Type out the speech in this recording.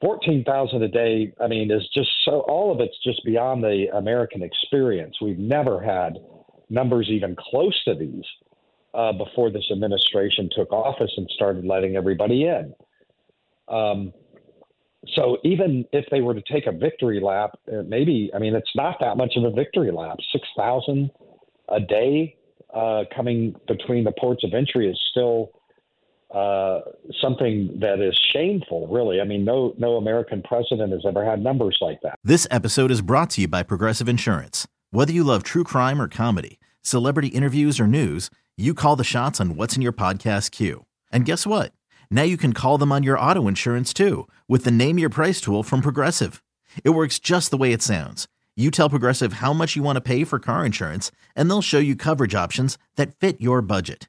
fourteen thousand a day. I mean, is just so all of it's just beyond the American experience. We've never had numbers even close to these uh, before this administration took office and started letting everybody in. Um, so even if they were to take a victory lap, uh, maybe I mean it's not that much of a victory lap. Six thousand a day uh, coming between the ports of entry is still uh, something that is shameful. Really, I mean, no no American president has ever had numbers like that. This episode is brought to you by Progressive Insurance. Whether you love true crime or comedy, celebrity interviews or news, you call the shots on what's in your podcast queue. And guess what? Now you can call them on your auto insurance too with the Name Your Price tool from Progressive. It works just the way it sounds. You tell Progressive how much you want to pay for car insurance, and they'll show you coverage options that fit your budget.